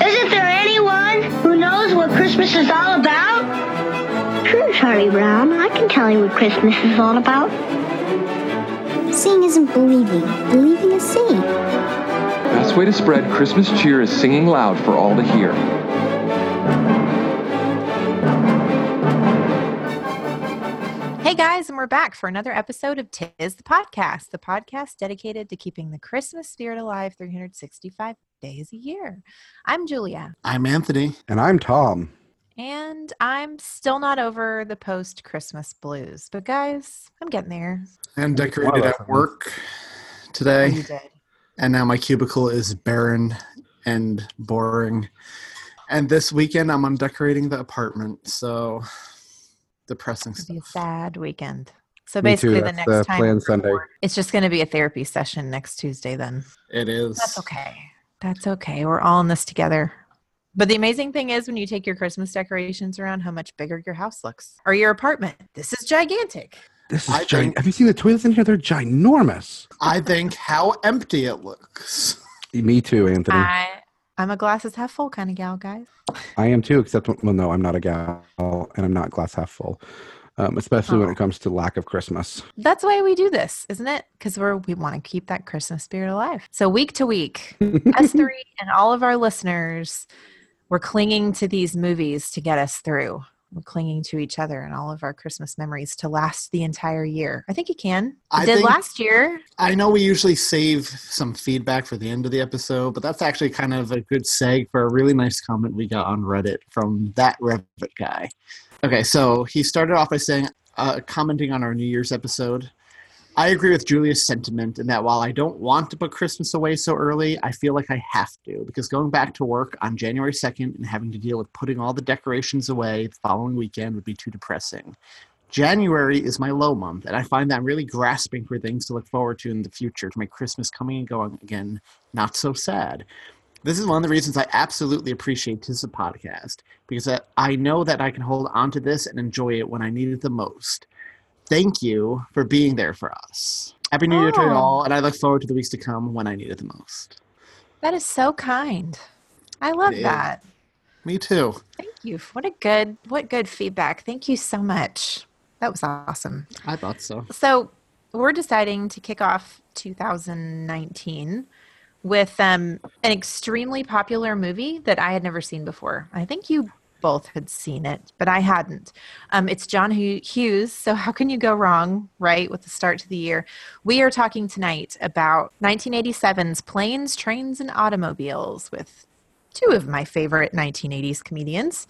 Isn't there anyone who knows what Christmas is all about? Sure, Charlie Brown. I can tell you what Christmas is all about. Seeing isn't believing. Believing is seeing. Best way to spread Christmas cheer is singing loud for all to hear. Hey guys, and we're back for another episode of Tis the Podcast, the podcast dedicated to keeping the Christmas spirit alive 365 days a year. I'm Julia. I'm Anthony. And I'm Thom. And I'm still not over the post Christmas blues. But guys, I'm getting there. And decorated at work today. Oh, you did. And now my cubicle is barren and boring. And this weekend I'm undecorating the apartment. So depressing It'll be a stuff. sad weekend. So basically, the next the time plan Sunday. it's just going to be a therapy session next Tuesday. Then It is. that's okay. That's okay. We're all in this together. But the amazing thing is, when you take your Christmas decorations around, how much bigger your house looks or your apartment. This is gigantic. This is I giant. Have you seen the toilets in here? They're ginormous. I think how empty it looks. Me too, Anthony. I I'm a glasses half full kind of gal, guys. I am too, except, well, no, I'm not a gal and I'm not glass half full, um, especially when Oh. it comes to lack of Christmas. That's why we do this, isn't it? Because we're we want to keep that Christmas spirit alive. So week to week, us three and all of our listeners, we're clinging to these movies to get us through. Clinging to each other and all of our Christmas memories to last the entire year. I think you can. It I did last year. I know we usually save some feedback for the end of the episode, but that's actually kind of a good seg for a really nice comment we got on Reddit from that Revit guy. Okay, so he started off by saying, uh, commenting on our New Year's episode. I agree with Julia's sentiment in that while I don't want to put Christmas away so early, I feel like I have to because going back to work on January 2nd and having to deal with putting all the decorations away the following weekend would be too depressing. January is my low month, and I find that I'm really grasping for things to look forward to in the future to make Christmas coming and going again not so sad. This is one of the reasons I absolutely appreciate this podcast because I know that I can hold on to this and enjoy it when I need it the most. Thank you for being there for us. Happy New Year to you Oh. all, and I look forward to the weeks to come when I need it the most. That is so kind. I love It is. that. Me too. Thank you. What a good what good feedback. Thank you so much. That was awesome. I thought so. So we're deciding to kick off 2019 with um, an extremely popular movie that I had never seen before. I think you both had seen it, but I hadn't. Um, it's John Hughes. So how can you go wrong, right, with the start to the year? We are talking tonight about 1987's Planes, Trains, and Automobiles with two of my favorite 1980s comedians.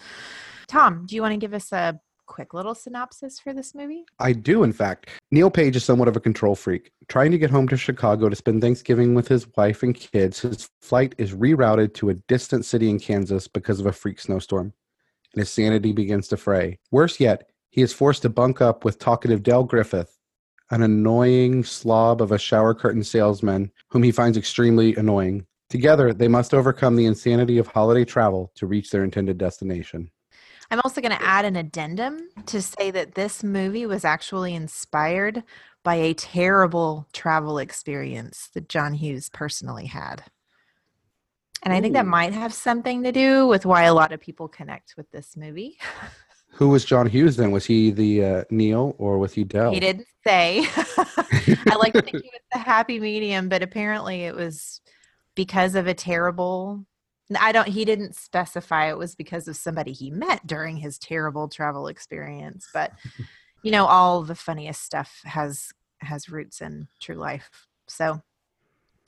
Thom, do you want to give us a quick little synopsis for this movie? I do, in fact. Neal Page is somewhat of a control freak. Trying to get home to Chicago to spend Thanksgiving with his wife and kids, his flight is rerouted to a distant city in Kansas because of a freak snowstorm, and his sanity begins to fray. Worse yet, he is forced to bunk up with talkative Del Griffith, an annoying slob of a shower curtain salesman whom he finds extremely annoying. Together, they must overcome the insanity of holiday travel to reach their intended destination. I'm also going to add an addendum to say that this movie was actually inspired by a terrible travel experience that John Hughes personally had. And I think that might have something to do with why a lot of people connect with this movie. Who was John Hughes then? Was he the uh, Neal or was he Del? He didn't say. I like to think he was the happy medium, but apparently it was because of a terrible. I don't. He didn't specify it was because of somebody he met during his terrible travel experience. But you know, all the funniest stuff has has roots in true life. So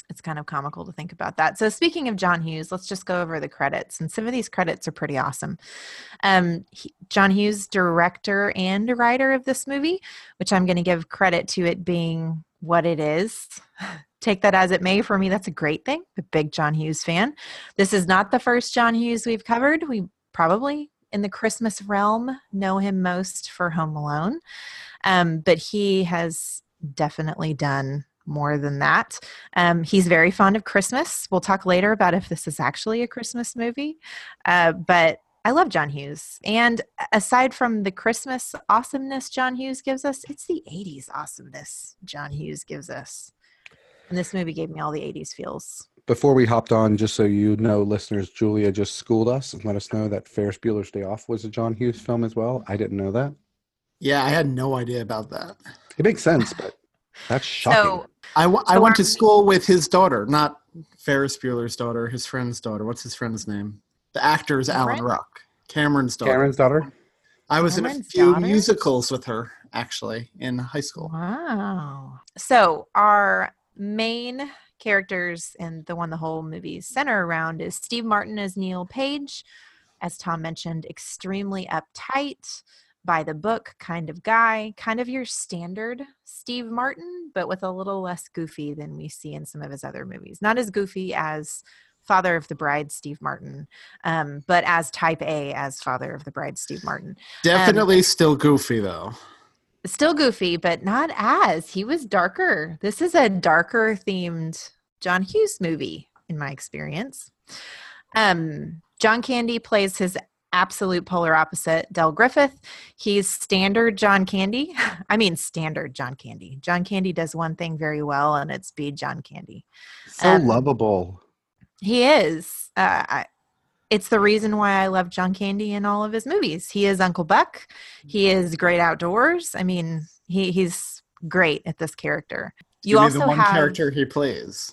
it's kind of comical to think about that. So speaking of John Hughes, let's just go over the credits. And some of these credits are pretty awesome. Um, he, John Hughes, director and writer of this movie, which I'm going to give credit to it being what it is. take that as it may. For me, that's a great thing. A big John Hughes fan. This is not the first John Hughes we've covered. We probably in the Christmas realm know him most for Home Alone, um, but he has definitely done more than that. Um, he's very fond of Christmas. We'll talk later about if this is actually a Christmas movie, uh, but I love John Hughes. And aside from the Christmas awesomeness John Hughes gives us, it's the 80s awesomeness John Hughes gives us. And this movie gave me all the 80s feels. Before we hopped on, just so you know, listeners, Julia just schooled us and let us know that Ferris Bueller's Day Off was a John Hughes film as well. I didn't know that. Yeah, I had no idea about that. It makes sense, but that's shocking. So, I, w- I So went to school with his daughter, not Ferris Bueller's daughter, his friend's daughter. What's his friend's name? The actor is Alan Cameron? Ruck. Cameron's daughter. Cameron's daughter. I was in a few daughter? musicals with her, actually, in high school. Wow. So our main characters and the one the whole movie center around is Steve Martin as Neal Page, as Thom mentioned, extremely uptight, by the book kind of guy, kind of your standard Steve Martin, but with a little less goofy than we see in some of his other movies. Not as goofy as Father of the Bride Steve Martin, um, but as type A as Father of the Bride Steve Martin. Definitely still goofy, though. Still goofy, but not as. He was darker. This is a darker themed John Hughes movie, in my experience. Um, John Candy plays his absolute polar opposite, Del Griffith. He's standard John Candy. I mean, standard John Candy. John Candy does one thing very well, and it's be John Candy. So Um, lovable. He is. Uh, I, it's the reason why I love John Candy in all of his movies. He is Uncle Buck. He is great outdoors. I mean, he he's great at this character. You also the one have character he plays.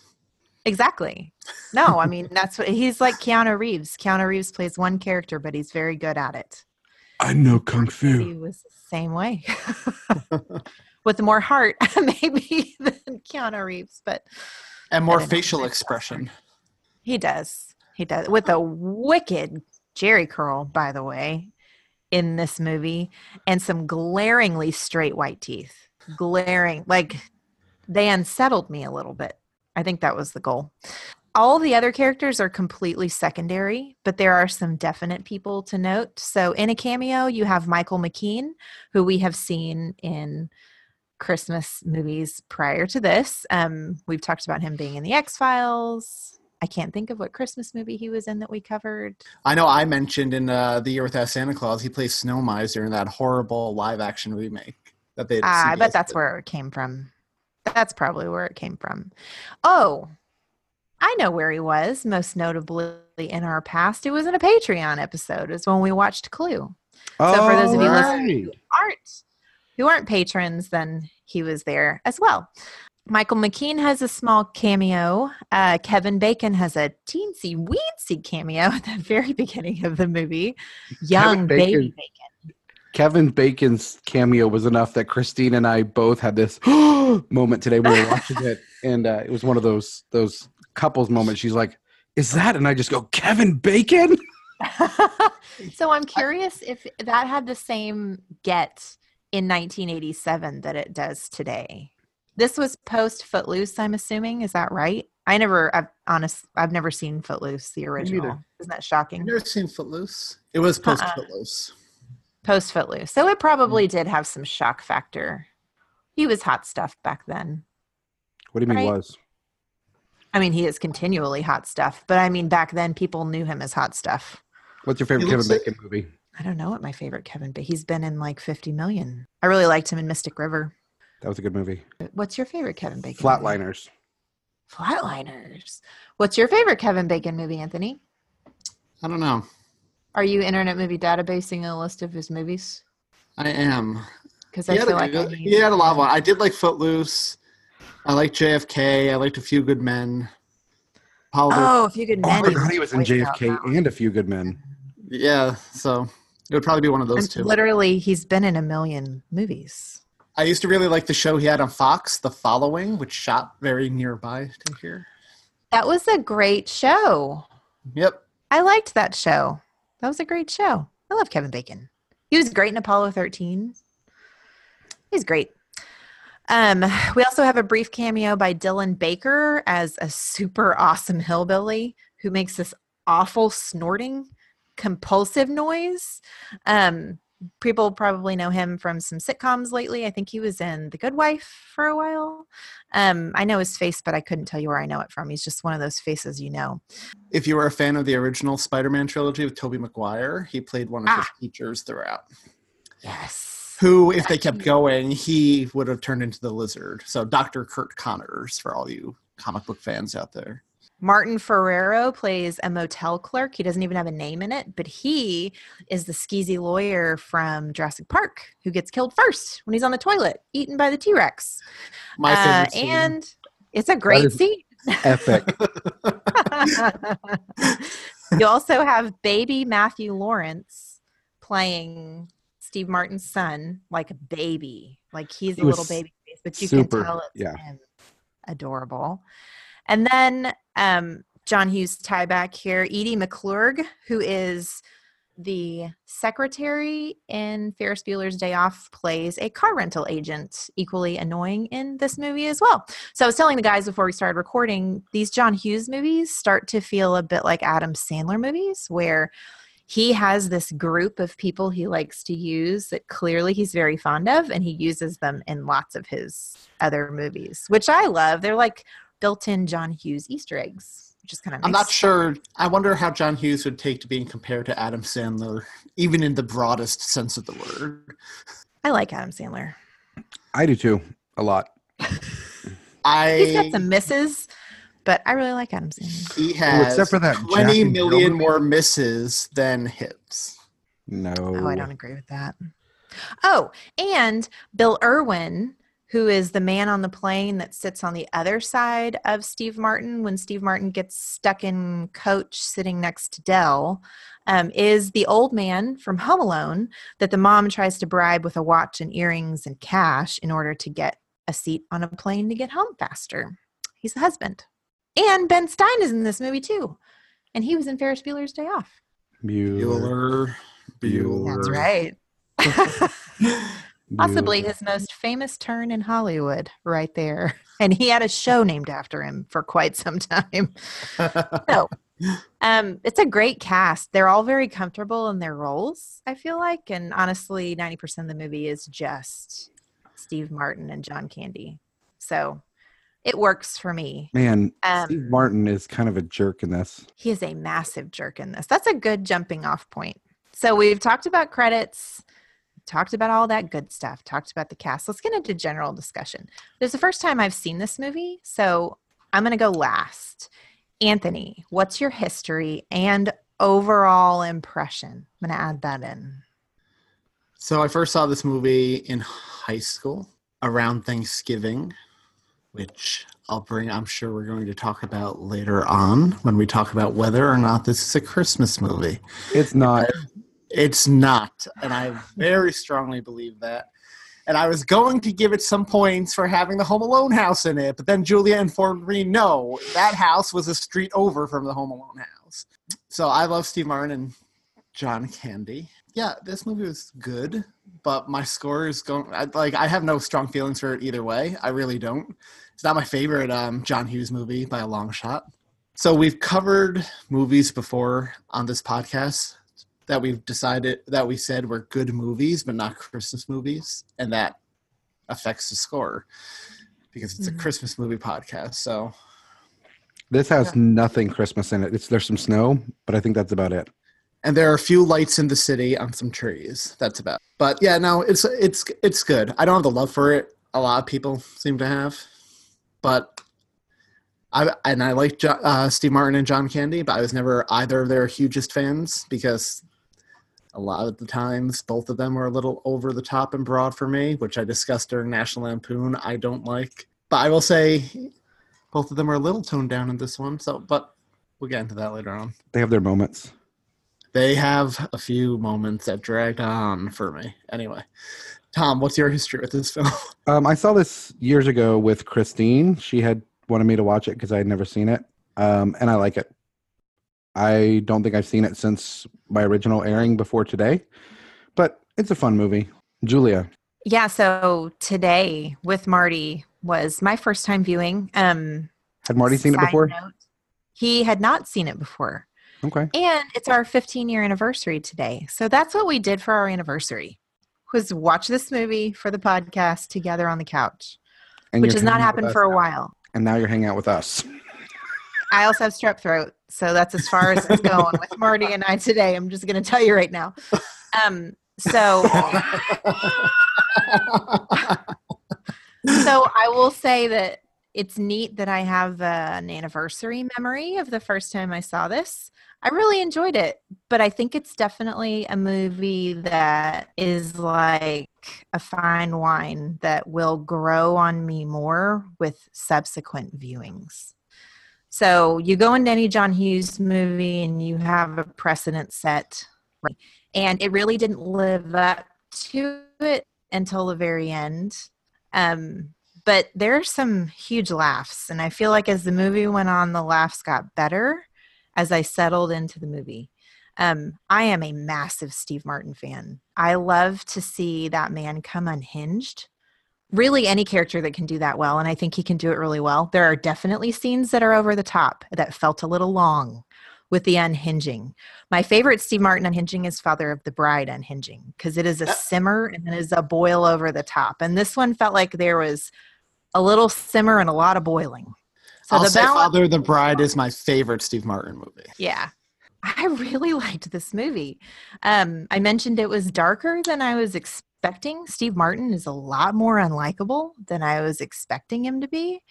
Exactly. No, I mean that's what he's like. Keanu Reeves. Keanu Reeves plays one character, but he's very good at it. I know kung fu. He was the same way, with more heart maybe than Keanu Reeves, but And more I don't know. facial expression. He does. He does. With a wicked Jheri curl, by the way, in this movie, and some glaringly straight white teeth. Glaring. Like they unsettled me a little bit. I think that was the goal. All the other characters are completely secondary, but there are some definite people to note. So, in a cameo, you have Michael McKean, who we have seen in Christmas movies prior to this. Um, we've talked about him being in the X Files. I can't think of what Christmas movie he was in that we covered. I know I mentioned in uh, The Year Without Santa Claus, he plays Snow Miser in that horrible live action remake that they Ah, I bet that's did. where it came from. That's probably where it came from. Oh, I know where he was, most notably in our past. It was in a Patreon episode. It was when we watched Clue. So for those of you listening who aren't who aren't patrons, then he was there as well. Michael McKean has a small cameo. Uh, Kevin Bacon has a teensy weensy cameo at the very beginning of the movie. Young baby Bacon- Bacon. Kevin Bacon's cameo was enough that Christine and I both had this moment today we were watching it, and uh, it was one of those those couples moments. She's like, "Is that?" And I just go, "Kevin Bacon." so I'm curious if that had the same get in 1987 that it does today. This was post Footloose, I'm assuming. Is that right? I never, I've honest, I've never seen Footloose, the original. Isn't that I've shocking? never seen Footloose. It was post Uh-uh. Footloose. Post Footloose, so it probably mm. did have some shock factor. He was hot stuff back then. What do you mean Right. was? I mean, he is continually hot stuff, but I mean, back then people knew him as hot stuff. What's your favorite Kevin looks like- Bacon movie? I don't know what my favorite Kevin, but he's been in like 50 million. I really liked him in Mystic River. That was a good movie. What's your favorite Kevin Bacon? movie? Flatliners. Flatliners. What's your favorite Kevin Bacon movie, Anthony? I don't know. Are you Internet Movie Databasing a list of his movies? I am. Because I had, feel a, like I need, he had a lot of one. I did like Footloose. I liked JFK. I liked A Few Good Men. Apollo. Oh, if you could Oh, I men. forgot he was in JFK and A Few Good Men. Yeah, so it would probably be one of those And two. Literally, he's been in a million movies. I used to really like the show he had on Fox, The Following, which shot very nearby to here. That was a great show. Yep. I liked that show. That was a great show. I love Kevin Bacon. He was great in Apollo 13. He's great. Um, we also have a brief cameo by Dylan Baker as a super awesome hillbilly who makes this awful snorting compulsive noise. Um, people probably know him from some sitcoms lately. I think he was in The Good Wife for a while. Um, I know his face, but I couldn't tell you where I know it from. He's just one of those faces you know. If you were a fan of the original Spider-Man trilogy with Tobey Maguire, he played one of Ah. his teachers throughout. Yes. Who, if they kept going, he would have turned into the lizard. So Dr. Curt Connors for all you comic book fans out there. Martin Ferrero plays a motel clerk. He doesn't even have a name in it, but he is the skeezy lawyer from Jurassic Park who gets killed first when he's on the toilet, eaten by the T Rex. My uh, favorite scene. and it's a great scene. Epic. you also have baby Matthew Lawrence playing Steve Martin's son like a baby. Like he's He a little baby face, but you super- can tell it's yeah. him. Adorable. And then um, John Hughes tie back here, Edie McClurg, who is the secretary in Ferris Bueller's Day Off, plays a car rental agent, equally annoying in this movie as well. So I was telling the guys before we started recording, these John Hughes movies start to feel a bit like Adam Sandler movies, where he has this group of people he likes to use that clearly he's very fond of, and he uses them in lots of his other movies, which I love. They're like built-in John Hughes Easter eggs, which is kind of nice. I'm not sure. I wonder how John Hughes would take to being compared to Adam Sandler, even in the broadest sense of the word. I like Adam Sandler. I do too. A lot. I He's got some misses, but I really like Adam Sandler. he has except for that Jack 20 and million more misses than hits. No. Oh, I don't agree with that. Oh, and Bill Irwin, who is the man on the plane that sits on the other side of Steve Martin when Steve Martin gets stuck in coach sitting next to Del, um, is the old man from Home Alone that the mom tries to bribe with a watch and earrings and cash in order to get a seat on a plane to get home faster. He's the husband. And Ben Stein is in this movie too. And he was in Ferris Bueller's Day Off. Bueller. Bueller. That's right. Possibly his most famous turn in Hollywood, right there. And he had a show named after him for quite some time. So, um, it's a great cast. They're all very comfortable in their roles, I feel like. And honestly, 90% of the movie is just Steve Martin and John Candy. So it works for me. Man, Um, Steve Martin is kind of a jerk in this. He is a massive jerk in this. That's a good jumping off point. So we've talked about credits, talked about all that good stuff, talked about the cast. Let's get into general discussion. This is the first time I've seen this movie, so I'm going to go last. Anthony, what's your history and overall impression? I'm going to add that in. So I first saw this movie in high school around Thanksgiving, which I'll bring, I'm sure we're going to talk about later on when we talk about whether or not this is a Christmas movie. It's not. It's not. And I very strongly believe that. And I was going to give it some points for having the Home Alone house in it, but then Julia informed me no, that house was a street over from the Home Alone house. So I love Steve Martin and John Candy. Yeah, this movie was good, but my score is going I, like I have no strong feelings for it either way. I really don't. It's not my favorite um, John Hughes movie by a long shot. So we've covered movies before on this podcast that we've decided that we said were good movies but not Christmas movies, and that affects the score because it's Mhm. a Christmas movie podcast. So This has nothing Christmas in it. It's there's some snow, but I think that's about it. and there are a few lights in the city on some trees. That's about. But yeah, no, it's it's it's good. I don't have the love for it. A lot of people seem to have, but I and I like uh, Steve Martin and John Candy, but I was never either of their hugest fans because a lot of the times both of them are a little over the top and broad for me, which I discussed during National Lampoon. I don't like, but I will say both of them are a little toned down in this one. So, but we'll get into that later on. They have their moments. They have a few moments that dragged on for me. Anyway, Thom, what's your history with this film? Um, I saw this years ago with Christine. She had wanted me to watch it because I had never seen it, um, and I like it. I don't think I've seen it since my original airing before today, but it's a fun movie. Julia, Yeah, so today with Marty was my first time viewing. Um Had Marty seen it before? note, he had not seen it before. Okay. And it's our 15 year anniversary today. So that's what we did for our anniversary. Was watch this movie for the podcast together on the couch, And which has not happened for a now. while. And now you're hanging out with us. I also have strep throat, so that's as far as it's going with Marty and I today. I'm just going to tell you right now. Um, so, so I will say that it's neat that I have an anniversary memory of the first time I saw this. I really enjoyed it, but I think it's definitely a movie that is like a fine wine that will grow on me more with subsequent viewings. So you go into any John Hughes movie and you have a precedent set, right? and it really didn't live up to it until the very end. Um, but are some huge laughs, and I feel like as the movie went on, the laughs got better as I settled into the movie. Um, I am a massive Steve Martin fan. I love to see that man come unhinged really any character that can do that well and i think he can do it really well there are definitely scenes that are over the top that felt a little long with the unhinging my favorite steve martin unhinging is father of the bride unhinging because it is a simmer and it is a boil over the top and this one felt like there was a little simmer and a lot of boiling so I'll the say balance Father of the Bride is my favorite Steve Martin movie. yeah. I really liked this movie. Um, I mentioned it was darker than I was expecting. Steve Martin is a lot more unlikable than I was expecting him to be.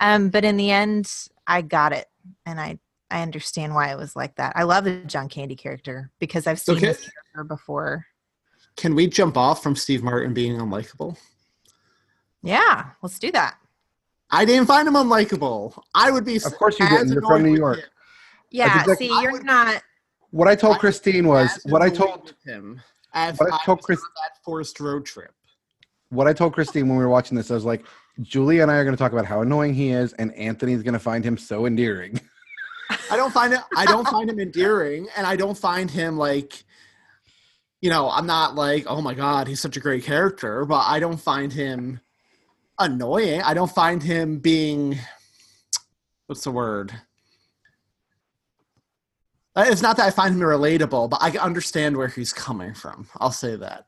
Um, but in the end, I got it. And I, I understand why it was like that. I love the John Candy character because I've seen Okay. this character before. Can we jump off from Steve Martin being unlikable? Yeah, let's do that. I didn't find him unlikable. I would be. Of course you didn't. You're annoyed from New York. him. Yeah, exactly- see, you're not. What I told Christine was what I told him as I I told Chris- that forced road trip. what I told Christine when we were watching this. I was like, Julia and I are going to talk about how annoying he is, and Anthony's going to find him so endearing. I don't find it. I don't find him endearing, and I don't find him like. You know, I'm not like, oh my god, he's such a great character, but I don't find him annoying. I don't find him being. What's the word? Uh, It's not that I find him relatable, but I understand where he's coming from. I'll say that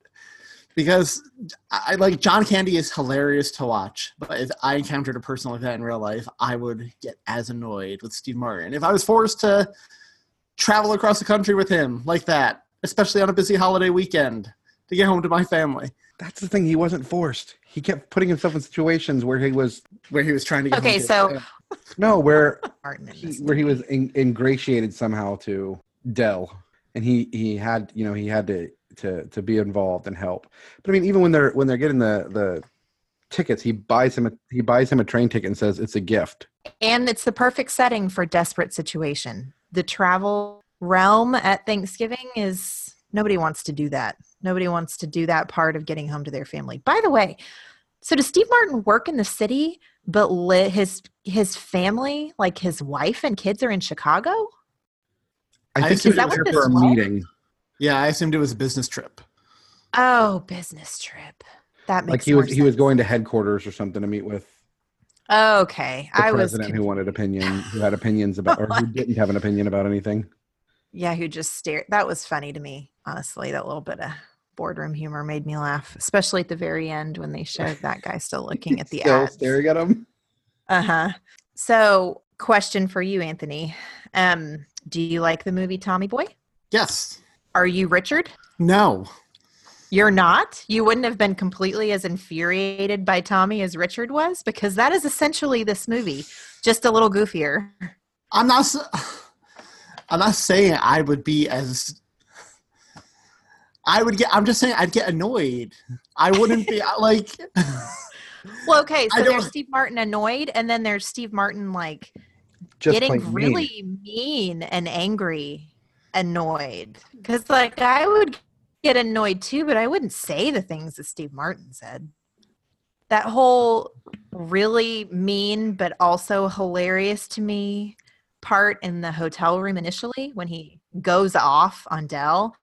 because I I- like John Candy is hilarious to watch, but if I encountered a person like that in real life, I would get as annoyed with Steve Martin. If I was forced to travel across the country with him like that, especially on a busy holiday weekend to get home to my family, That's the thing. He wasn't forced. He kept putting himself in situations where he was where he was trying to get Okay, home to so- family. No, where he, where he was in, ingratiated somehow to Dell, and he he had you know he had to to to be involved and help. But I mean, even when they're when they're getting the the tickets, he buys him a, he buys him a train ticket and says it's a gift. And it's the perfect setting for desperate situation. The travel realm at Thanksgiving is nobody wants to do that. Nobody wants to do that part of getting home to their family. By the way, so does Steve Martin work in the city, but li- his his family, like his wife and kids, are in Chicago? I think he was there for a was? meeting. Yeah, I assumed it was a business trip. Oh, business trip. That makes Like he was he was going to headquarters or something to meet with Okay, I was president who wanted opinion who had opinions about or who didn't have an opinion about anything. Yeah, who just stared. That was funny to me, honestly. That little bit of boardroom humor made me laugh, especially at the very end when they showed that guy still looking at the Still ads. staring at him. Uh huh. So, question for you, Anthony. Um, do you like the movie Tommy Boy? Yes. Are you Richard? No. You're not? You wouldn't have been completely as infuriated by Tommy as Richard was? Because that is essentially this movie, just a little goofier. I'm not. I'm not saying I would be as. I would get. I'm just saying I'd get annoyed. I wouldn't be like. Well, okay, so there's Steve Martin annoyed, and then there's Steve Martin like Just getting plain mean. really mean and angry, annoyed. Because like I would get annoyed too, but I wouldn't say the things that Steve Martin said. That whole really mean but also hilarious to me part in the hotel room initially when he goes off on Del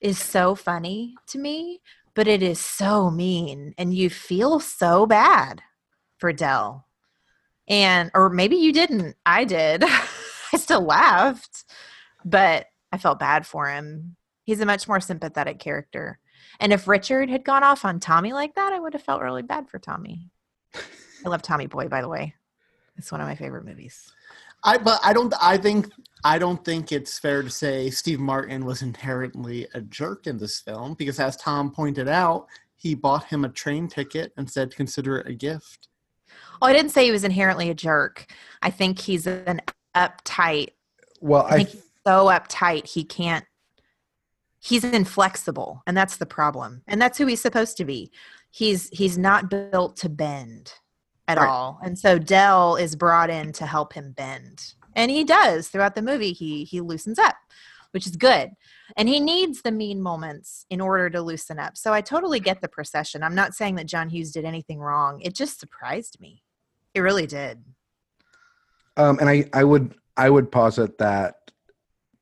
is so funny to me but it is so mean and you feel so bad for Del. And or maybe you didn't. I did. I still laughed, but I felt bad for him. He's a much more sympathetic character. And if Richard had gone off on Tommy like that, I would have felt really bad for Tommy. I love Tommy Boy, by the way. It's one of my favorite movies. I but I don't I think I don't think it's fair to say Steve Martin was inherently a jerk in this film because as Thom pointed out, he bought him a train ticket and said consider it a gift. Oh, I didn't say he was inherently a jerk. I think he's an uptight. Well, I think he's so uptight he can't he's inflexible and that's the problem and that's who he's supposed to be he's he's not built to bend at right. all and so del is brought in to help him bend and he does throughout the movie he he loosens up which is good and he needs the mean moments in order to loosen up so i totally get the procession i'm not saying that john hughes did anything wrong it just surprised me it really did um and i i would i would posit that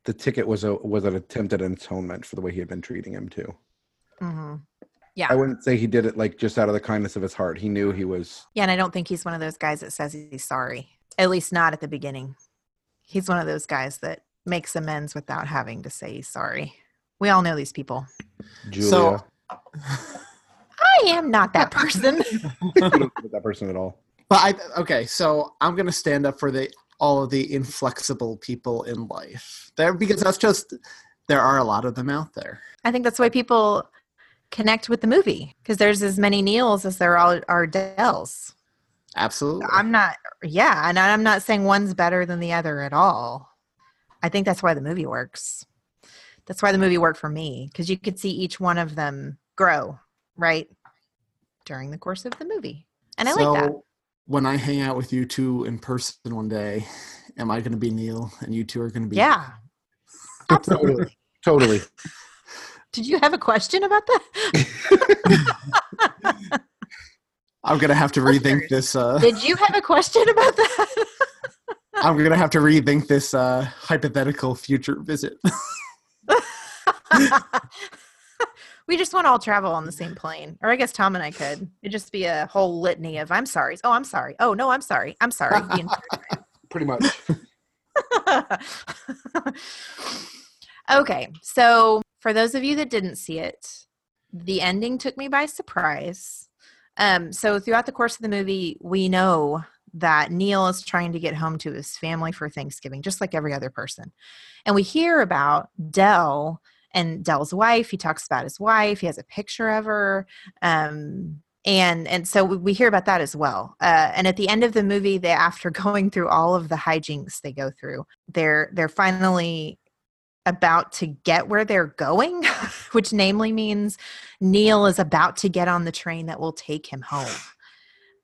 the ticket was a was an attempt at an atonement for the way he had been treating him too. Mm-hmm. Yeah, I wouldn't say he did it like just out of the kindness of his heart. He knew he was. Yeah, and I don't think he's one of those guys that says he's sorry. At least not at the beginning. He's one of those guys that makes amends without having to say sorry. We all know these people. Julia. So, I am not that person. that person at all. But I okay, so I'm gonna stand up for the all of the inflexible people in life there because that's just there are a lot of them out there i think that's why people connect with the movie because there's as many neals as there are, are dels absolutely i'm not yeah and i'm not saying one's better than the other at all i think that's why the movie works that's why the movie worked for me because you could see each one of them grow right during the course of the movie and i so, like that when I hang out with you two in person one day, am I going to be Neal and you two are going to be? Yeah, absolutely, totally. Did you have a question about that? I'm gonna have to rethink this. Uh, Did you have a question about that? I'm gonna have to rethink this uh, hypothetical future visit we just want to all travel on the same plane. Or I guess Thom and I could. It'd just be a whole litany of I'm sorry. Oh, I'm sorry. Oh no, I'm sorry. I'm sorry. Pretty much. okay. So for those of you that didn't see it, the ending took me by surprise. Um, so throughout the course of the movie, we know that Neal is trying to get home to his family for Thanksgiving, just like every other person. And we hear about Del and Del's wife. He talks about his wife. He has a picture of her. Um, and and so we hear about that as well. Uh, and at the end of the movie, they after going through all of the hijinks they go through, they're they're finally about to get where they're going, which namely means Neal is about to get on the train that will take him home.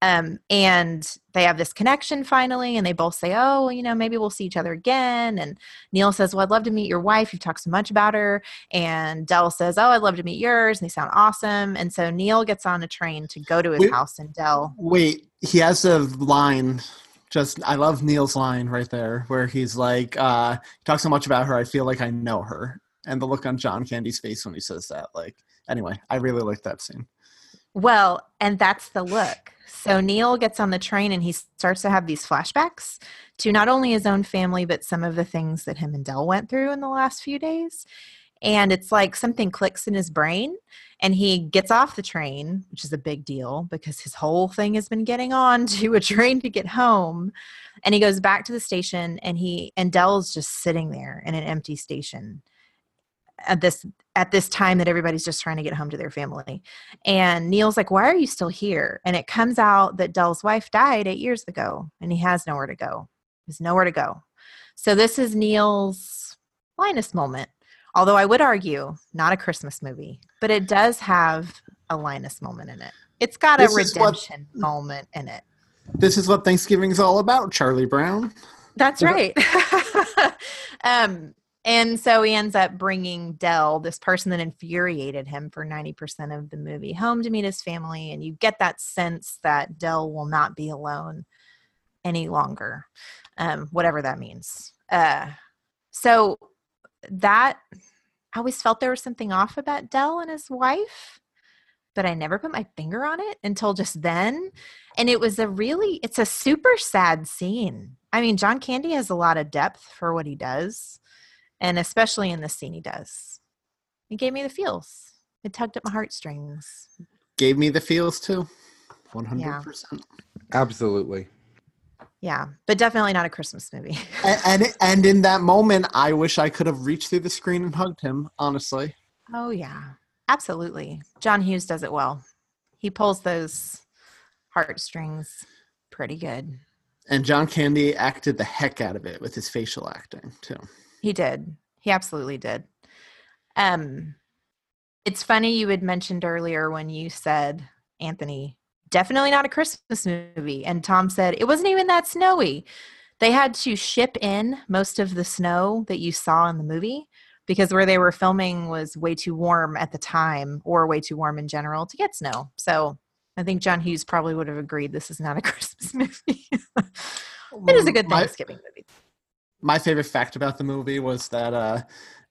Um, and they have this connection finally, and they both say, Oh, you know, maybe we'll see each other again. And Neal says, Well, I'd love to meet your wife. You've talked so much about her. And Del says, Oh, I'd love to meet yours. And they sound awesome. And so Neal gets on a train to go to his wait, house, and Del. Wait, he has a line. Just, I love Neal's line right there where he's like, uh, he talks so much about her, I feel like I know her. And the look on John Candy's face when he says that. Like, anyway, I really like that scene. Well, and that's the look. So Neal gets on the train and he starts to have these flashbacks to not only his own family, but some of the things that him and Del went through in the last few days. And it's like something clicks in his brain and he gets off the train, which is a big deal because his whole thing has been getting on to a train to get home. And he goes back to the station and he and Del's just sitting there in an empty station at this at this time that everybody's just trying to get home to their family. And Neal's like, "Why are you still here?" And it comes out that Del's wife died 8 years ago and he has nowhere to go. There's nowhere to go. So this is Neal's Linus moment. Although I would argue not a Christmas movie, but it does have a Linus moment in it. It's got this a redemption what, moment in it. This is what Thanksgiving's all about, Charlie Brown. That's right. um, and so he ends up bringing Del, this person that infuriated him for 90% of the movie, home to meet his family. And you get that sense that Del will not be alone any longer, um, whatever that means. Uh, so that I always felt there was something off about Del and his wife. but I never put my finger on it until just then. And it was a really, it's a super sad scene. I mean, John Candy has a lot of depth for what he does, and especially in this scene, he does. It gave me the feels. It tugged at my heartstrings. Gave me the feels too. 100%. Absolutely. Yeah, but definitely not a Christmas movie. and, and and in that moment, I wish I could have reached through the screen and hugged him. Honestly. Oh yeah, absolutely. John Hughes does it well. He pulls those heartstrings pretty good. And John Candy acted the heck out of it with his facial acting too. He did. He absolutely did. Um, it's funny you had mentioned earlier when you said Anthony definitely not a Christmas movie. And Thom said it wasn't even that snowy. They had to ship in most of the snow that you saw in the movie because where they were filming was way too warm at the time or way too warm in general to get snow. So I think John Hughes probably would have agreed this is not a Christmas movie. it is a good Thanksgiving my, movie. My favorite fact about the movie was that uh,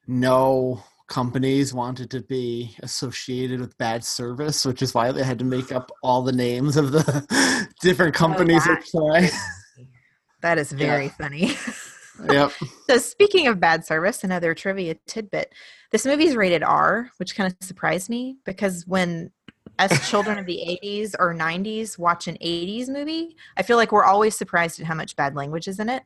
no companies wanted to be associated with bad service, which is why they had to make up all the names of the different oh, companies oh, that play. That is very yeah. funny. yep. So speaking of bad service, another trivia tidbit. This movie is rated R, which kind of surprised me because when as children of the 80s or 90s watch an 80s movie, I feel like we're always surprised at how much bad language is in it.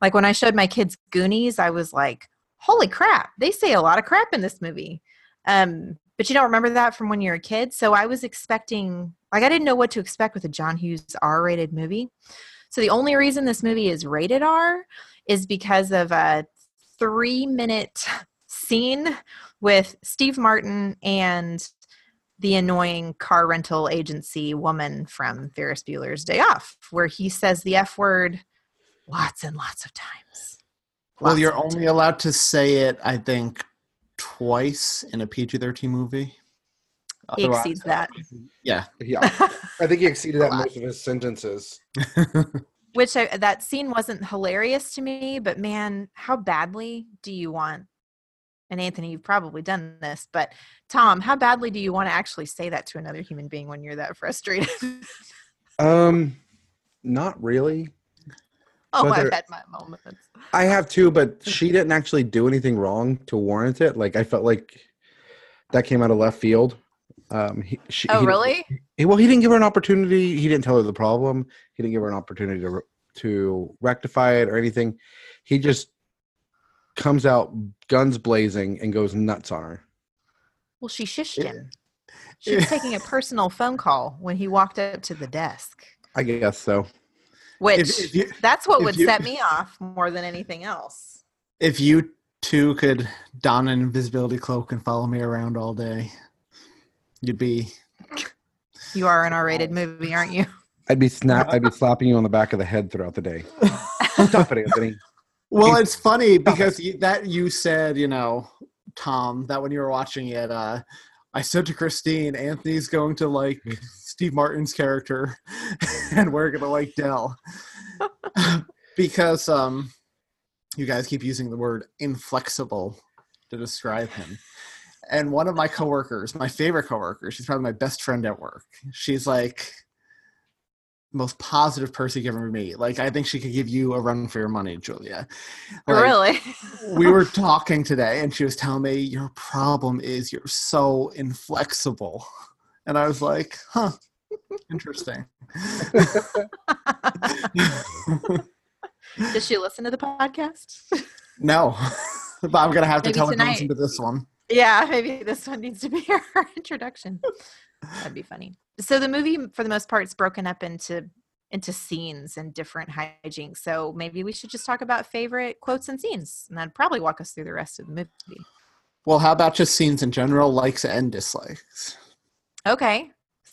Like when I showed my kids Goonies, I was like, holy crap, they say a lot of crap in this movie. Um, but you don't remember that from when you're a kid. So I was expecting, like, I didn't know what to expect with a John Hughes R rated movie. So the only reason this movie is rated R is because of a three minute scene with Steve Martin and the annoying car rental agency woman from Ferris Bueller's Day Off, where he says the F word lots and lots of times well, you're only allowed to say it, I think, twice in a PG 13 movie. He Otherwise, exceeds that. Yeah. Yeah. I think he exceeded that most of his sentences. Which I, that scene wasn't hilarious to me, but man, how badly do you want? And Anthony, you've probably done this, but Thom, how badly do you want to actually say that to another human being when you're that frustrated? um, not really. Oh, I've had my moments. I have too, but she didn't actually do anything wrong to warrant it. Like I felt like that came out of left field. Um, he, she, oh, he, really? He, well, he didn't give her an opportunity. He didn't tell her the problem. He didn't give her an opportunity to to rectify it or anything. He just comes out guns blazing and goes nuts on her. Well, she shished him. She was taking a personal phone call when he walked up to the desk. I guess so. Which if, if you, that's what would you, set me off more than anything else. If you two could don an invisibility cloak and follow me around all day, you'd be. You are an R-rated movie, aren't you? I'd be snap. I'd be slapping you on the back of the head throughout the day. Stop it, Anthony. Well, it's funny because you, that you said, you know, Thom, that when you were watching it, uh, I said to Christine, Anthony's going to like Steve Martin's character, and we're gonna like Del because um, you guys keep using the word inflexible to describe him. And one of my coworkers, my favorite coworker, she's probably my best friend at work. She's like most positive person you've ever meet. Like I think she could give you a run for your money, Julia. Like, really? we were talking today and she was telling me your problem is you're so inflexible. And I was like, huh, Interesting. Does she listen to the podcast? No, but I'm gonna have to maybe tell tonight. her to listen to this one. Yeah, maybe this one needs to be her introduction. That'd be funny. So the movie, for the most part, is broken up into into scenes and different hijinks. So maybe we should just talk about favorite quotes and scenes, and then probably walk us through the rest of the movie. Well, how about just scenes in general, likes and dislikes? Okay.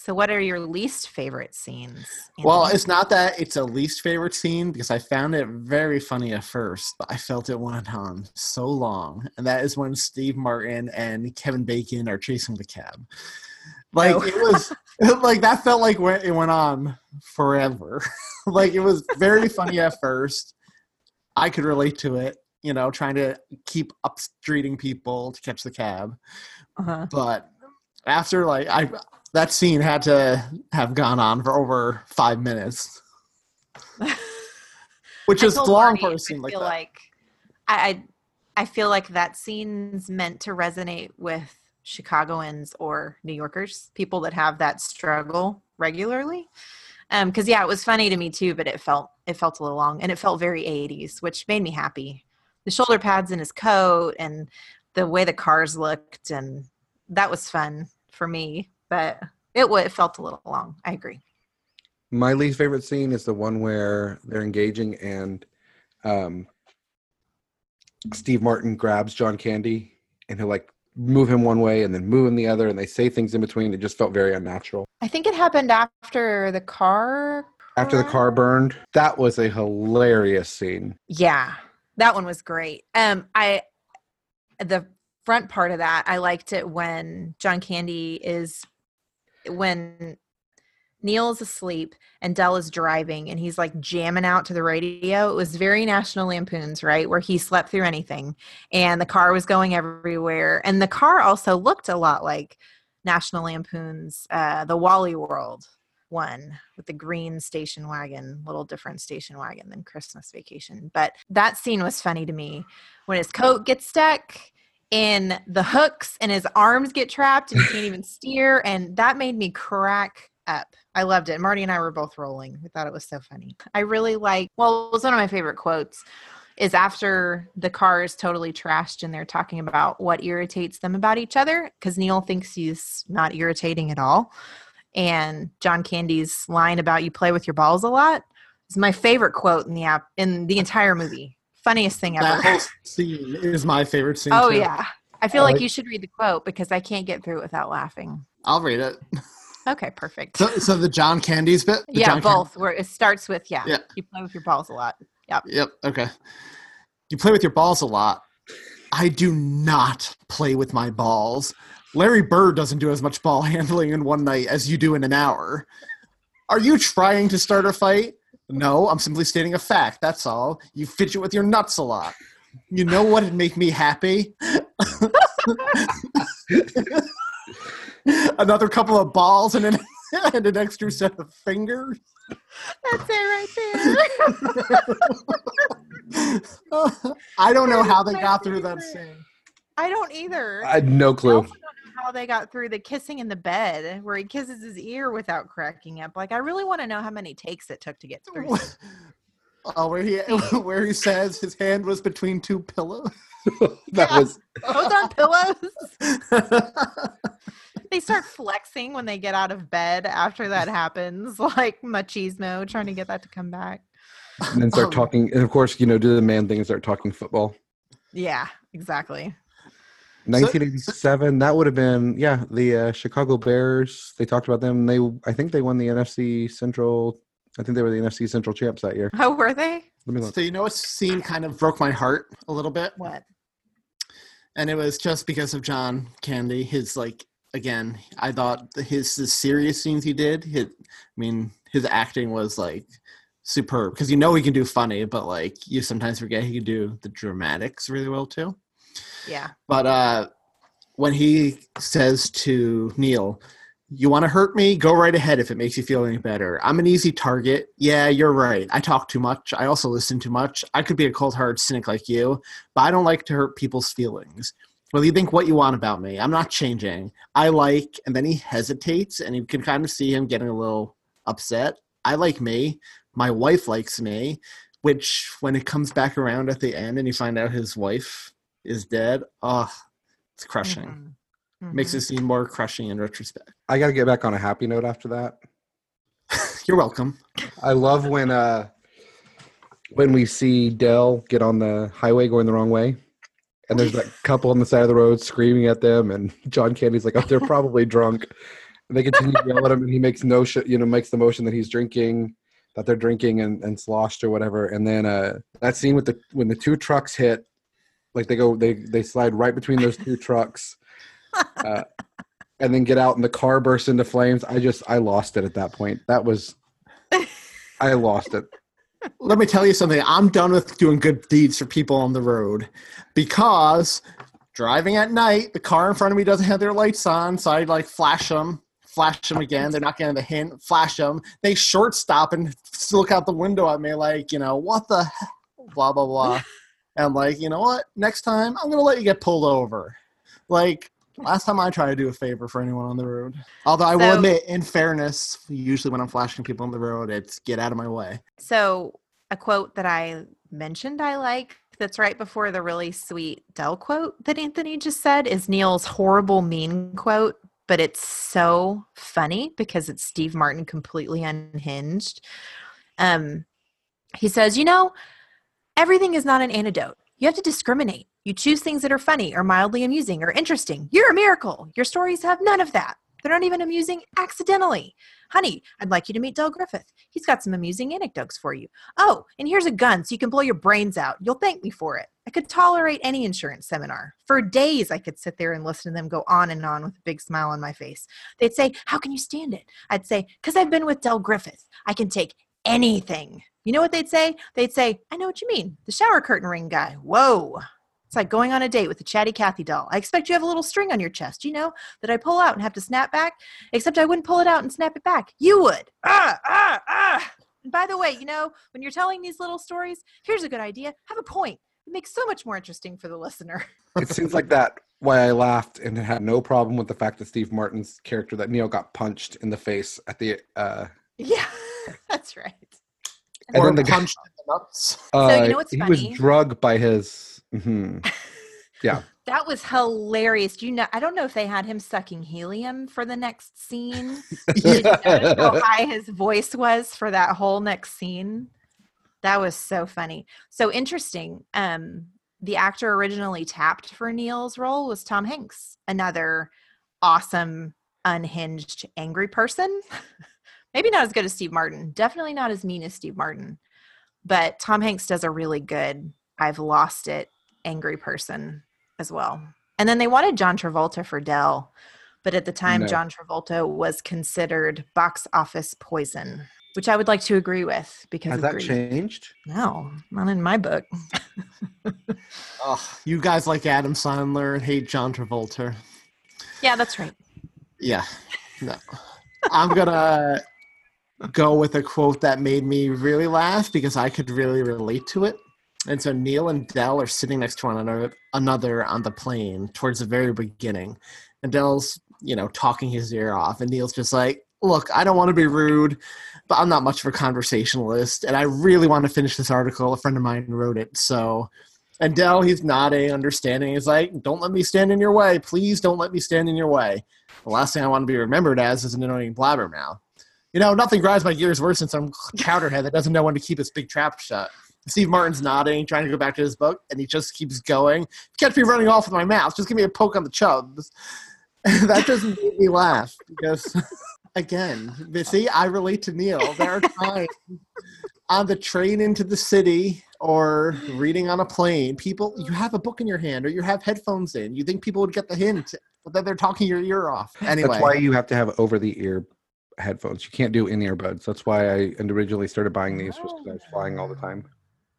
So, what are your least favorite scenes? Well, it's not that it's a least favorite scene because I found it very funny at first, but I felt it went on so long. And that is when Steve Martin and Kevin Bacon are chasing the cab. Like, oh. it was like that felt like it went on forever. like, it was very funny at first. I could relate to it, you know, trying to keep up streeting people to catch the cab. Uh-huh. But after, like, I that scene had to have gone on for over five minutes, which is long for I a scene like feel that. like I, I I feel like that scene's meant to resonate with Chicagoans or New Yorkers, people that have that struggle regularly. Um, because yeah, it was funny to me too, but it felt it felt a little long and it felt very 80s, which made me happy. The shoulder pads in his coat and the way the cars looked and that was fun for me, but it it felt a little long. I agree. My least favorite scene is the one where they're engaging and um, Steve Martin grabs John Candy and he'll like move him one way and then move him the other and they say things in between. It just felt very unnatural. I think it happened after the car After the car burned, that was a hilarious scene. Yeah, that one was great. Um, I the front part of that I liked it when John Candy is when Neal's asleep and Del is driving and he's like jamming out to the radio. It was very National Lampoons, right? Where he slept through anything and the car was going everywhere. And the car also looked a lot like National Lampoons, uh, the Wally World one with the green station wagon, little different station wagon than Christmas Vacation. But that scene was funny to me when his coat gets stuck in the hooks and his arms get trapped and he can't even steer. And that made me crack up. I loved it. Marty and I were both rolling. We thought it was so funny. I really like, well, it was one of my favorite quotes is after the car is totally trashed and they're talking about what irritates them about each other because Neal thinks he's not irritating at all. And John Candy's line about you play with your balls a lot is my favorite quote in the app in the entire movie. Funniest thing ever. That whole scene is my favorite scene. oh too. yeah. I feel I like you should read the quote because I can't get through it without laughing. I'll read it. Okay, perfect. So, so the John Candy's bit. The yeah, John both. Where it starts with yeah, Yeah. you play with your balls a lot. Yep. Yep. Okay. You play with your balls a lot. I do not play with my balls. Larry Bird doesn't do as much ball handling in one night as you do in an hour. Are you trying to start a fight? No, I'm simply stating a fact. That's all. You fidget with your nuts a lot. You know what would make me happy? Another couple of balls and an, and an extra set of fingers. That's it right there. I don't know how they got through that scene. I don't either. I had no I clue. Also don't know how they got through the kissing in the bed where he kisses his ear without cracking up. Like I really want to know how many takes it took to get through. Oh, where he where he says his hand was between two pillows. that was Both on pillows. They start flexing when they get out of bed after that happens, like machismo, trying to get that to come back. and then start talking and of course, you know, do the man thing and start talking football. Yeah, exactly. 1987 that would have been yeah the uh, chicago bears they talked about them they i think they won the nfc central i think they were the nfc central champs that year How were they? let me look So you know what scene kind of broke my heart a little bit, What? and it was just because of John Candy. His like again, I thought the- his the serious scenes he did. His, I mean, his acting was like superb because you know he can do funny, but like you sometimes forget he can do the dramatics really well too. Yeah. But uh, when he says to Neal, You want to hurt me? Go right ahead if it makes you feel any better. I'm an easy target. Yeah, you're right. I talk too much. I also listen too much. I could be a cold hearted cynic like you, but I don't like to hurt people's feelings. Well, you think what you want about me. I'm not changing. I like, and then he hesitates, and you can kind of see him getting a little upset. I like me. My wife likes me, which when it comes back around at the end and you find out his wife is dead, oh, it's crushing. Mhm. Makes Mhm. it seem more crushing in retrospect. i gotta get back on a happy note after that You're welcome. i love when uh when we see del get on the highway going the wrong way and there's that couple on the side of the road screaming at them and john candy's like oh they're probably drunk and they continue to yell at him and he makes no sh- you know makes the motion that he's drinking that they're drinking and, and sloshed or whatever and then uh that scene with the when the two trucks hit like they go they they slide right between those two trucks uh, and then get out and the car bursts into flames i just i lost it at that point that was i lost it Let me tell you something. I'm done with doing good deeds for people on the road because driving at night, the car in front of me doesn't have their lights on, so I like flash them, flash them again. They're not getting the hint. Flash them. They short stop and look out the window at me like, you know, what the hell? blah blah blah. And like, you know what? Next time I'm gonna let you get pulled over. Like last time I try to do a favor for anyone on the road. Although I will admit, in fairness, usually when I'm flashing people on the road, it's get out of my way. So, a quote that I mentioned I like that's right before the really sweet Del quote that Anthony just said is Neal's horrible mean quote, but it's so funny because it's Steve Martin completely unhinged. Um, he says, You know, everything is not an antidote. You have to discriminate. You choose things that are funny or mildly amusing or interesting. You're a miracle. Your stories have none of that. They're not even amusing accidentally. Honey, I'd like you to meet Del Griffith. He's got some amusing anecdotes for you. Oh, and here's a gun so you can blow your brains out. You'll thank me for it. I could tolerate any insurance seminar. For days, I could sit there and listen to them go on and on with a big smile on my face. They'd say, How can you stand it? I'd say, Because I've been with Del Griffith. I can take anything. You know what they'd say? They'd say, I know what you mean. The shower curtain ring guy. Whoa. It's like going on a date with a chatty Cathy doll. I expect you have a little string on your chest, you know, that I pull out and have to snap back, except I wouldn't pull it out and snap it back. You would. Ah, ah, ah. And by the way, you know, when you're telling these little stories, here's a good idea have a point. It makes so much more interesting for the listener. It seems like that why I laughed and had no problem with the fact that Steve Martin's character that Neal got punched in the face at the uh Yeah, that's right. And then the guy- punched in the nuts. uh, you know what's he was funny? drugged by his mhm. yeah That was hilarious. Do you know? I don't know if they had him sucking helium for the next scene. Did you notice how high his voice was for that whole next scene? That was so funny. So interesting. Um, the actor originally tapped for Neal's role was Tom Hanks, another awesome, unhinged, angry person. Maybe not as good as Steve Martin. Definitely not as mean as Steve Martin. But Tom Hanks does a really good I've lost it angry person as well. And then they wanted John Travolta for Del, but at the time, No. John Travolta was considered box office poison, which I would like to agree with because has that changed No, not in my book. Oh, you guys like Adam Sandler and hate John Travolta. yeah, that's right. Yeah. No. I'm gonna go with a quote that made me really laugh because I could really relate to it. And so Neal and Del are sitting next to one another, on the plane towards the very beginning. And Del's, you know, talking his ear off. And Neal's just like, look, I don't want to be rude, but I'm not much of a conversationalist. And I really want to finish this article. A friend of mine wrote it. So, and Del, he's nodding, understanding. He's like, don't let me stand in your way. Please don't let me stand in your way. The last thing I want to be remembered as is an annoying blabbermouth. You know, nothing grinds my gears worse than some chowderhead that doesn't know when to keep his big trap shut. Steve Martin's nodding, trying to go back to his book, and he just keeps going. Catch me running off with my mouth. Just give me a poke on the chubs. that just made me laugh because, again, see, I relate to Neal. There are times on the train into the city or reading on a plane, people, you have a book in your hand or you have headphones in. You think people would get the hint, but then they're talking your ear off. Anyway, that's why you have to have over the ear headphones you can't do in earbuds that's why i originally started buying these was because i was flying all the ah. time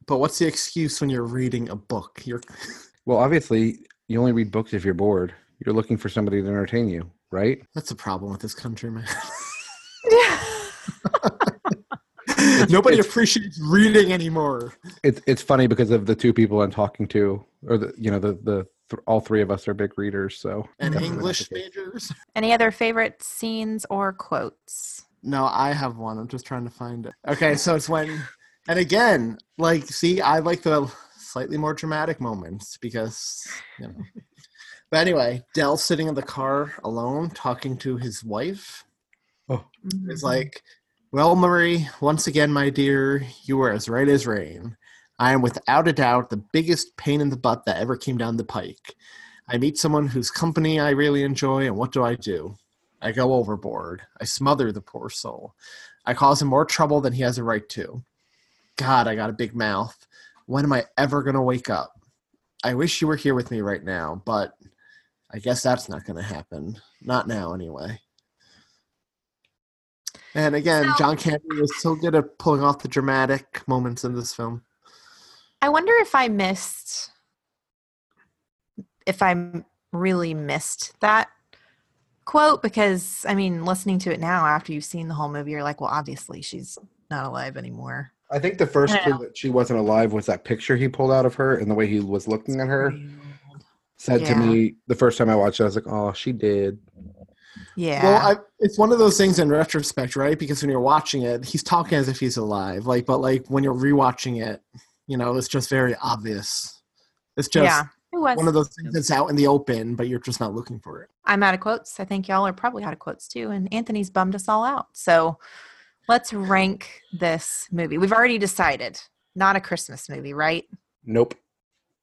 but what's the excuse when you're reading a book? You're well obviously you only read books if you're bored you're looking for somebody to entertain you right that's the problem with this country, man. Yeah. Nobody it's- appreciates reading anymore. it's it's funny because of the two people i'm talking to or the you know the the th- all three of us are big readers so And English majors? Any other favorite scenes or quotes? No, I have one. I'm just trying to find it. Okay, so it's when, and again, like, see, I like the slightly more dramatic moments because, you know. But anyway, Del sitting in the car alone talking to his wife Mm-hmm. is like, Well, Marie, once again, my dear, you were as right as rain. I am without a doubt the biggest pain in the butt that ever came down the pike. I meet someone whose company I really enjoy, and what do I do? I go overboard. I smother the poor soul. I cause him more trouble than he has a right to. God, I got a big mouth. When am I ever going to wake up? I wish you were here with me right now, but I guess that's not going to happen. Not now, anyway. And again, So- John Candy was so good at pulling off the dramatic moments in this film. I wonder if I missed, if I really missed that quote because I mean, listening to it now after you've seen the whole movie, you're like, well, obviously she's not alive anymore. I think the first clue that she wasn't alive was that picture he pulled out of her and the way he was looking at her. Said to me the first time I watched it, I was like, "Oh, she did." Yeah. Well, I, it's one of those things in retrospect, right? Because when you're watching it, he's talking as if he's alive. Like, but like when you're rewatching it, you know, it's just very obvious. It's just yeah. It was. one of those things that's out in the open, but you're just not looking for it. I'm out of quotes. I think y'all are probably out of quotes too. And Anthony's bummed us all out. So let's rank this movie. We've already decided not a Christmas movie, right? Nope.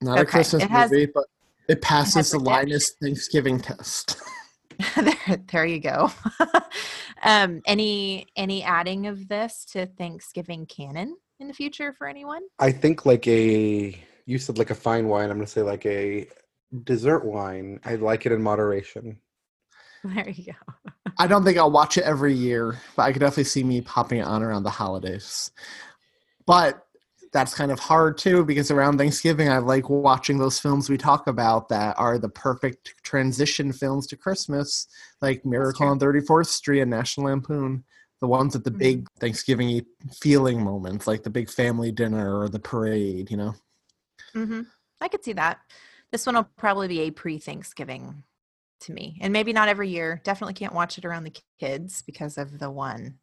Not a Christmas it has- movie, but it passes has the. Linus Thanksgiving test. there, there you go. um, any any adding of this to Thanksgiving canon in the future for anyone? I think like a you said like a fine wine. I'm gonna say like a dessert wine. I like it in moderation. There you go. I don't think I'll watch it every year, but I could definitely see me popping it on around the holidays. But that's kind of hard too because around Thanksgiving, I like watching those films we talk about that are the perfect transition films to Christmas, like Miracle on 34th Street and National Lampoon. The ones at the big Thanksgiving feeling moments, like the big family dinner or the parade, you know? hmm I could see that. This one will probably be a pre-Thanksgiving to me, and maybe not every year. Definitely can't watch it around the kids because of the one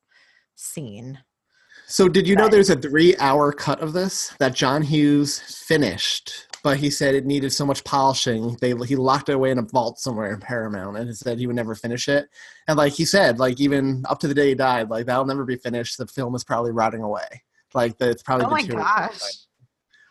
scene. So, did you know there's a three hour cut of this that John Hughes finished, but he said it needed so much polishing. They he locked it away in a vault somewhere in Paramount, and he said he would never finish it. And like he said, like even up to the day he died, like that'll never be finished. The film is probably rotting away. Like the, it's probably Oh my deteriorating. gosh!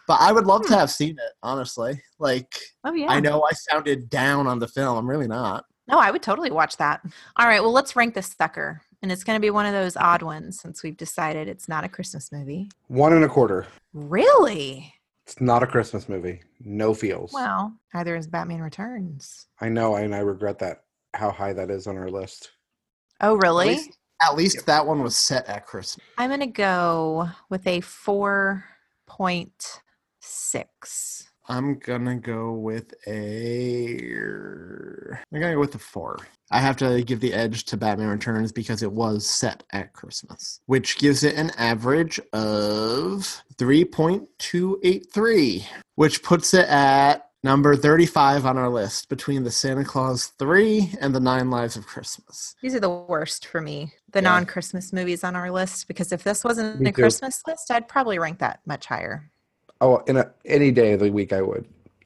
But I would love to hmm. have seen it, honestly. Like Oh yeah. I know I sounded down on the film. I'm really not. No, I would totally watch that. All right, well, let's rank this sucker. And it's going to be one of those odd ones since we've decided it's not a Christmas movie. One and a quarter. Really? It's not a Christmas movie. No feels. Well, either is Batman Returns. I know, and I regret that. How high that is on our list. Oh, At really? least, at least that one was set at Christmas. I'm going to go with a 4.6. I'm gonna go with a. I'm gonna go with a four. I have to give the edge to Batman Returns because it was set at Christmas, which gives it an average of 3.283, which puts it at number 35 on our list between the Santa Claus 3 and the Nine Lives of Christmas. These are the worst for me, the Yeah. non Christmas movies on our list, because if this wasn't Me a too. Christmas list, I'd probably rank that much higher. Oh, in a, any day of the week, I would.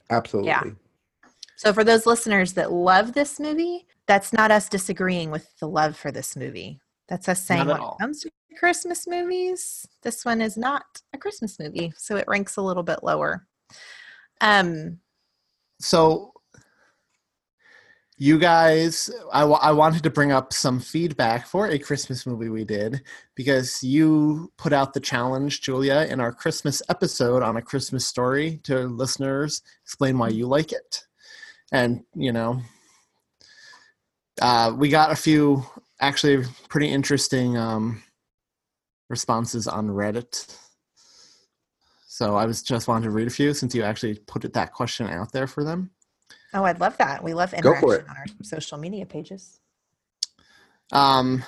Absolutely. Yeah. So, for those listeners that love this movie, that's not us disagreeing with the love for this movie. That's us saying when all. it comes to Christmas movies, this one is not a Christmas movie. So, it ranks a little bit lower. Um, so you guys I I wanted to bring up some feedback for a christmas movie we did because you put out the challenge julia in our christmas episode on a christmas story to listeners explain why you like it and you know uh, we got a few actually pretty interesting um, responses on reddit so i was just wanted to read a few since you actually put it, that question out there for them oh, I'd love that. We love interaction on our social media pages. Um,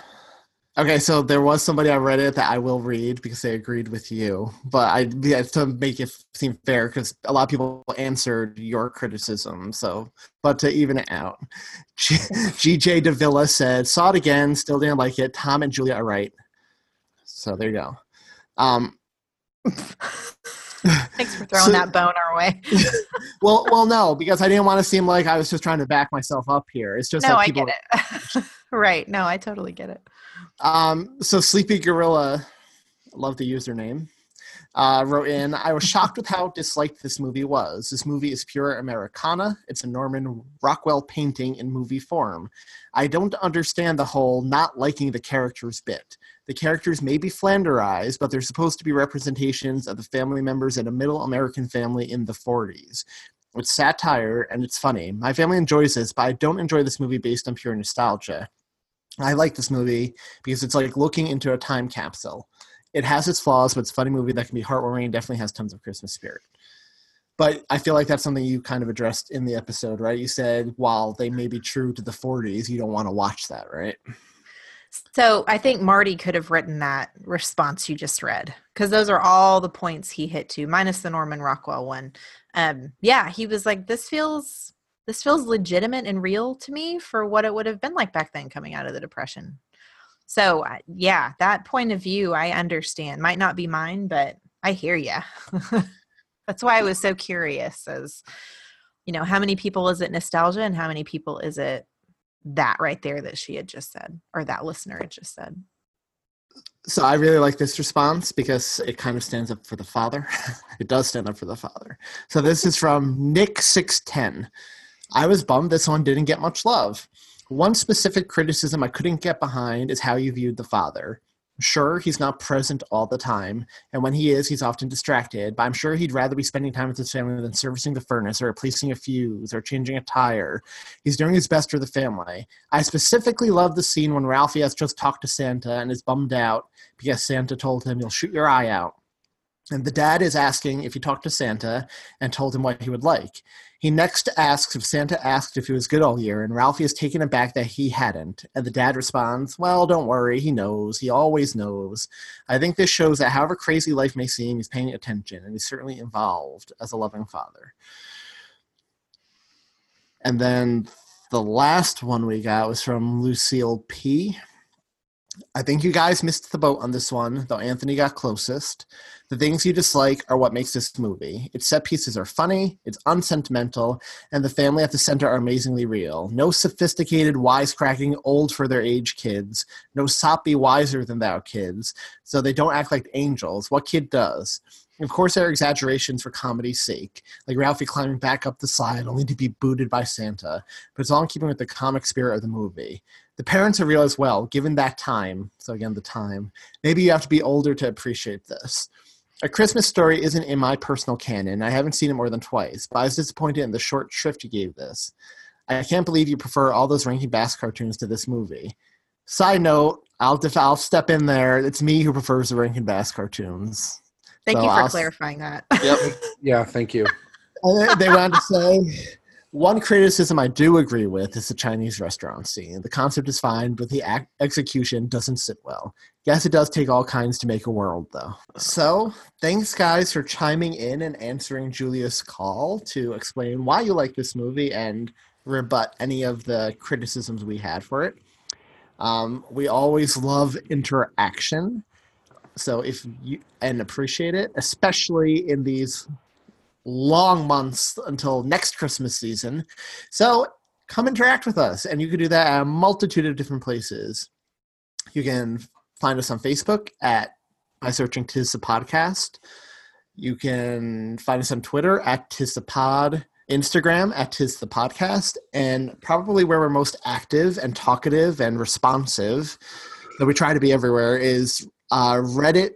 okay, so there was somebody on Reddit that I will read because they agreed with you, but I yeah, to make it seem fair because a lot of people answered your criticism. So, but to even it out, G- GJ Davila said, "Saw it again, still didn't like it. Thom and Julia are right." So there you go. Um, Thanks for throwing So- that bone our way. well, well, no, because I didn't want to seem like I was just trying to back myself up here. It's just no, that I get it. right. No, I totally get it. Um, so Sleepy Gorilla, love the username, uh, wrote in, I was shocked with how disliked this movie was. This movie is pure Americana. It's a Norman Rockwell painting in movie form. I don't understand the whole not liking the characters bit. The characters may be Flanderized, but they're supposed to be representations of the family members in a middle American family in the 40s. It's satire and it's funny. My family enjoys this, but I don't enjoy this movie based on pure nostalgia. I like this movie because it's like looking into a time capsule. It has its flaws, but it's a funny movie that can be heartwarming definitely has tons of Christmas spirit. But I feel like that's something you kind of addressed in the episode, right? You said while they may be true to the 40s, you don't want to watch that, right? So I think Marty could have written that response you just read because those are all the points he hit to, minus the Norman Rockwell one. Um, yeah, he was like, "This feels this feels legitimate and real to me for what it would have been like back then, coming out of the depression." So yeah, that point of view I understand. Might not be mine, but I hear you. That's why I was so curious. As you know, how many people is it nostalgia, and how many people is it that right there that she had just said or that listener had just said so i really like this response because it kind of stands up for the father it does stand up for the father so this is from nick 610 i was bummed this one didn't get much love one specific criticism i couldn't get behind is how you viewed the father Sure, he's not present all the time, and when he is, he's often distracted, but I'm sure he'd rather be spending time with his family than servicing the furnace or replacing a fuse or changing a tire. He's doing his best for the family. I specifically love the scene when Ralphie has just talked to Santa and is bummed out because Santa told him, You'll shoot your eye out. And the dad is asking if he talked to Santa and told him what he would like. He next asks if Santa asked if he was good all year, and Ralphie is taken aback that he hadn't. And the dad responds, Well, don't worry, he knows. He always knows. I think this shows that however crazy life may seem, he's paying attention, and he's certainly involved as a loving father. And then the last one we got was from Lucille P. I think you guys missed the boat on this one, though Anthony got closest. The things you dislike are what makes this movie. Its set pieces are funny, it's unsentimental, and the family at the center are amazingly real. No sophisticated, wisecracking, old for their age kids. No soppy, wiser than thou kids. So they don't act like angels. What kid does? Of course, there are exaggerations for comedy's sake, like Ralphie climbing back up the slide only to be booted by Santa, but it's all in keeping with the comic spirit of the movie. The parents are real as well, given that time. So, again, the time. Maybe you have to be older to appreciate this. A Christmas Story isn't in my personal canon. I haven't seen it more than twice, but I was disappointed in the short shrift you gave this. I can't believe you prefer all those Rankin Bass cartoons to this movie. Side note, I'll, def- I'll step in there. It's me who prefers the Rankin Bass cartoons. Thank so you for I'll clarifying that. Yep. yeah, thank you. they went on to say one criticism I do agree with is the Chinese restaurant scene. The concept is fine, but the ac- execution doesn't sit well. Guess it does take all kinds to make a world, though. So, thanks, guys, for chiming in and answering Julia's call to explain why you like this movie and rebut any of the criticisms we had for it. Um, we always love interaction. So if you and appreciate it, especially in these long months until next Christmas season. So come interact with us, and you can do that at a multitude of different places. You can find us on Facebook at by searching Tis the Podcast. You can find us on Twitter at Tis the Pod, Instagram at Tis the Podcast, and probably where we're most active and talkative and responsive, that we try to be everywhere, is uh, Reddit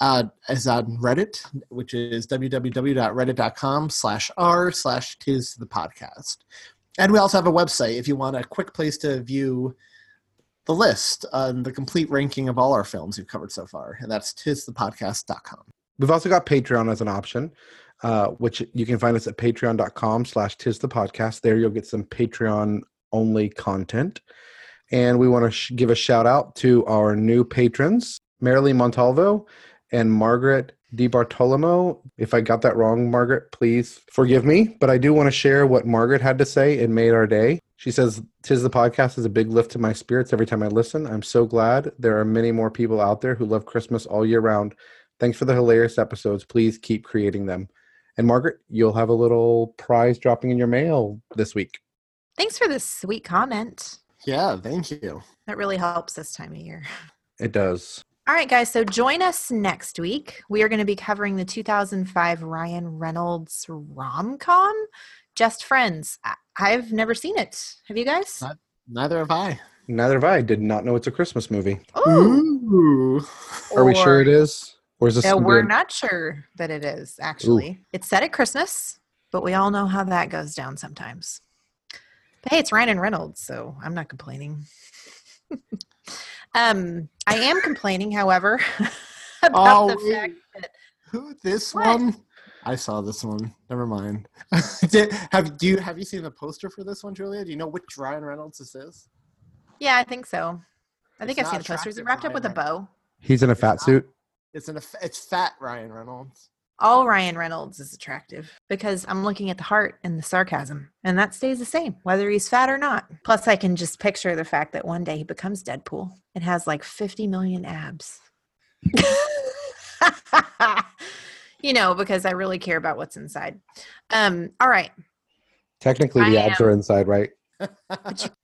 uh, is on Reddit, which is www.reddit.com slash r slash tis the podcast. And we also have a website if you want a quick place to view the list and the complete ranking of all our films we've covered so far. And that's tisthepodcast.com. We've also got Patreon as an option, uh, which you can find us at patreon.com slash tis the podcast. There you'll get some Patreon only content. And we want to sh- give a shout out to our new patrons, Marilee Montalvo and Margaret Di DiBartolomeo. If I got that wrong, Margaret, please forgive me. But I do want to share what Margaret had to say. It made our day. She says, Tis the podcast is a big lift to my spirits every time I listen. I'm so glad there are many more people out there who love Christmas all year round. Thanks for the hilarious episodes. Please keep creating them. And Margaret, you'll have a little prize dropping in your mail this week. Thanks for this sweet comment. Yeah, thank you. That really helps this time of year. It does. All right, guys. So join us next week. We are going to be covering the 2005 Ryan Reynolds rom com, Just Friends. I've never seen it. Have you guys? Not, neither have I. Neither have I. Did not know it's a Christmas movie. Ooh. Are or, we sure it is? Or is this? No, we're not sure that it is. Actually, Ooh. it's set at Christmas, but we all know how that goes down sometimes. But hey, it's Ryan and Reynolds, so I'm not complaining. Um, I am complaining, however, about oh, the fact that who this what? one. I saw this one. Never mind. Did, have do you have you seen the poster for this one, Julia? Do you know which Ryan Reynolds this is? Yeah, I think so. I think It's I've seen the poster. Is it attractive, wrapped up with a bow? He's in a fat suit. It's an it's fat Ryan Reynolds. All Ryan Reynolds is attractive because I'm looking at the heart and the sarcasm, and that stays the same whether he's fat or not. Plus, I can just picture the fact that one day he becomes Deadpool and has like 50 million abs. you know, because I really care about what's inside. Um, all right. Technically, the I abs am. are inside, right? You-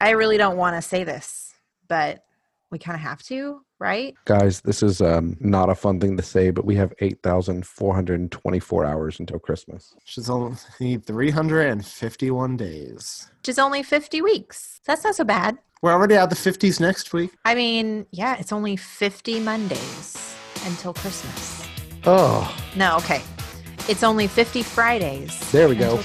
I really don't want to say this, but we kind of have to, right? Guys, this is um, not a fun thing to say, but we have 8,424 hours until Christmas. She's only 351 days. Which is only 50 weeks. That's not so bad. We're already at the 50s next week. I mean, yeah, it's only 50 Mondays until Christmas. Oh, No, okay. It's only 50 Fridays. there we go. All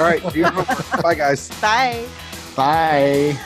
right. do your homework. Bye, guys. Bye. Bye.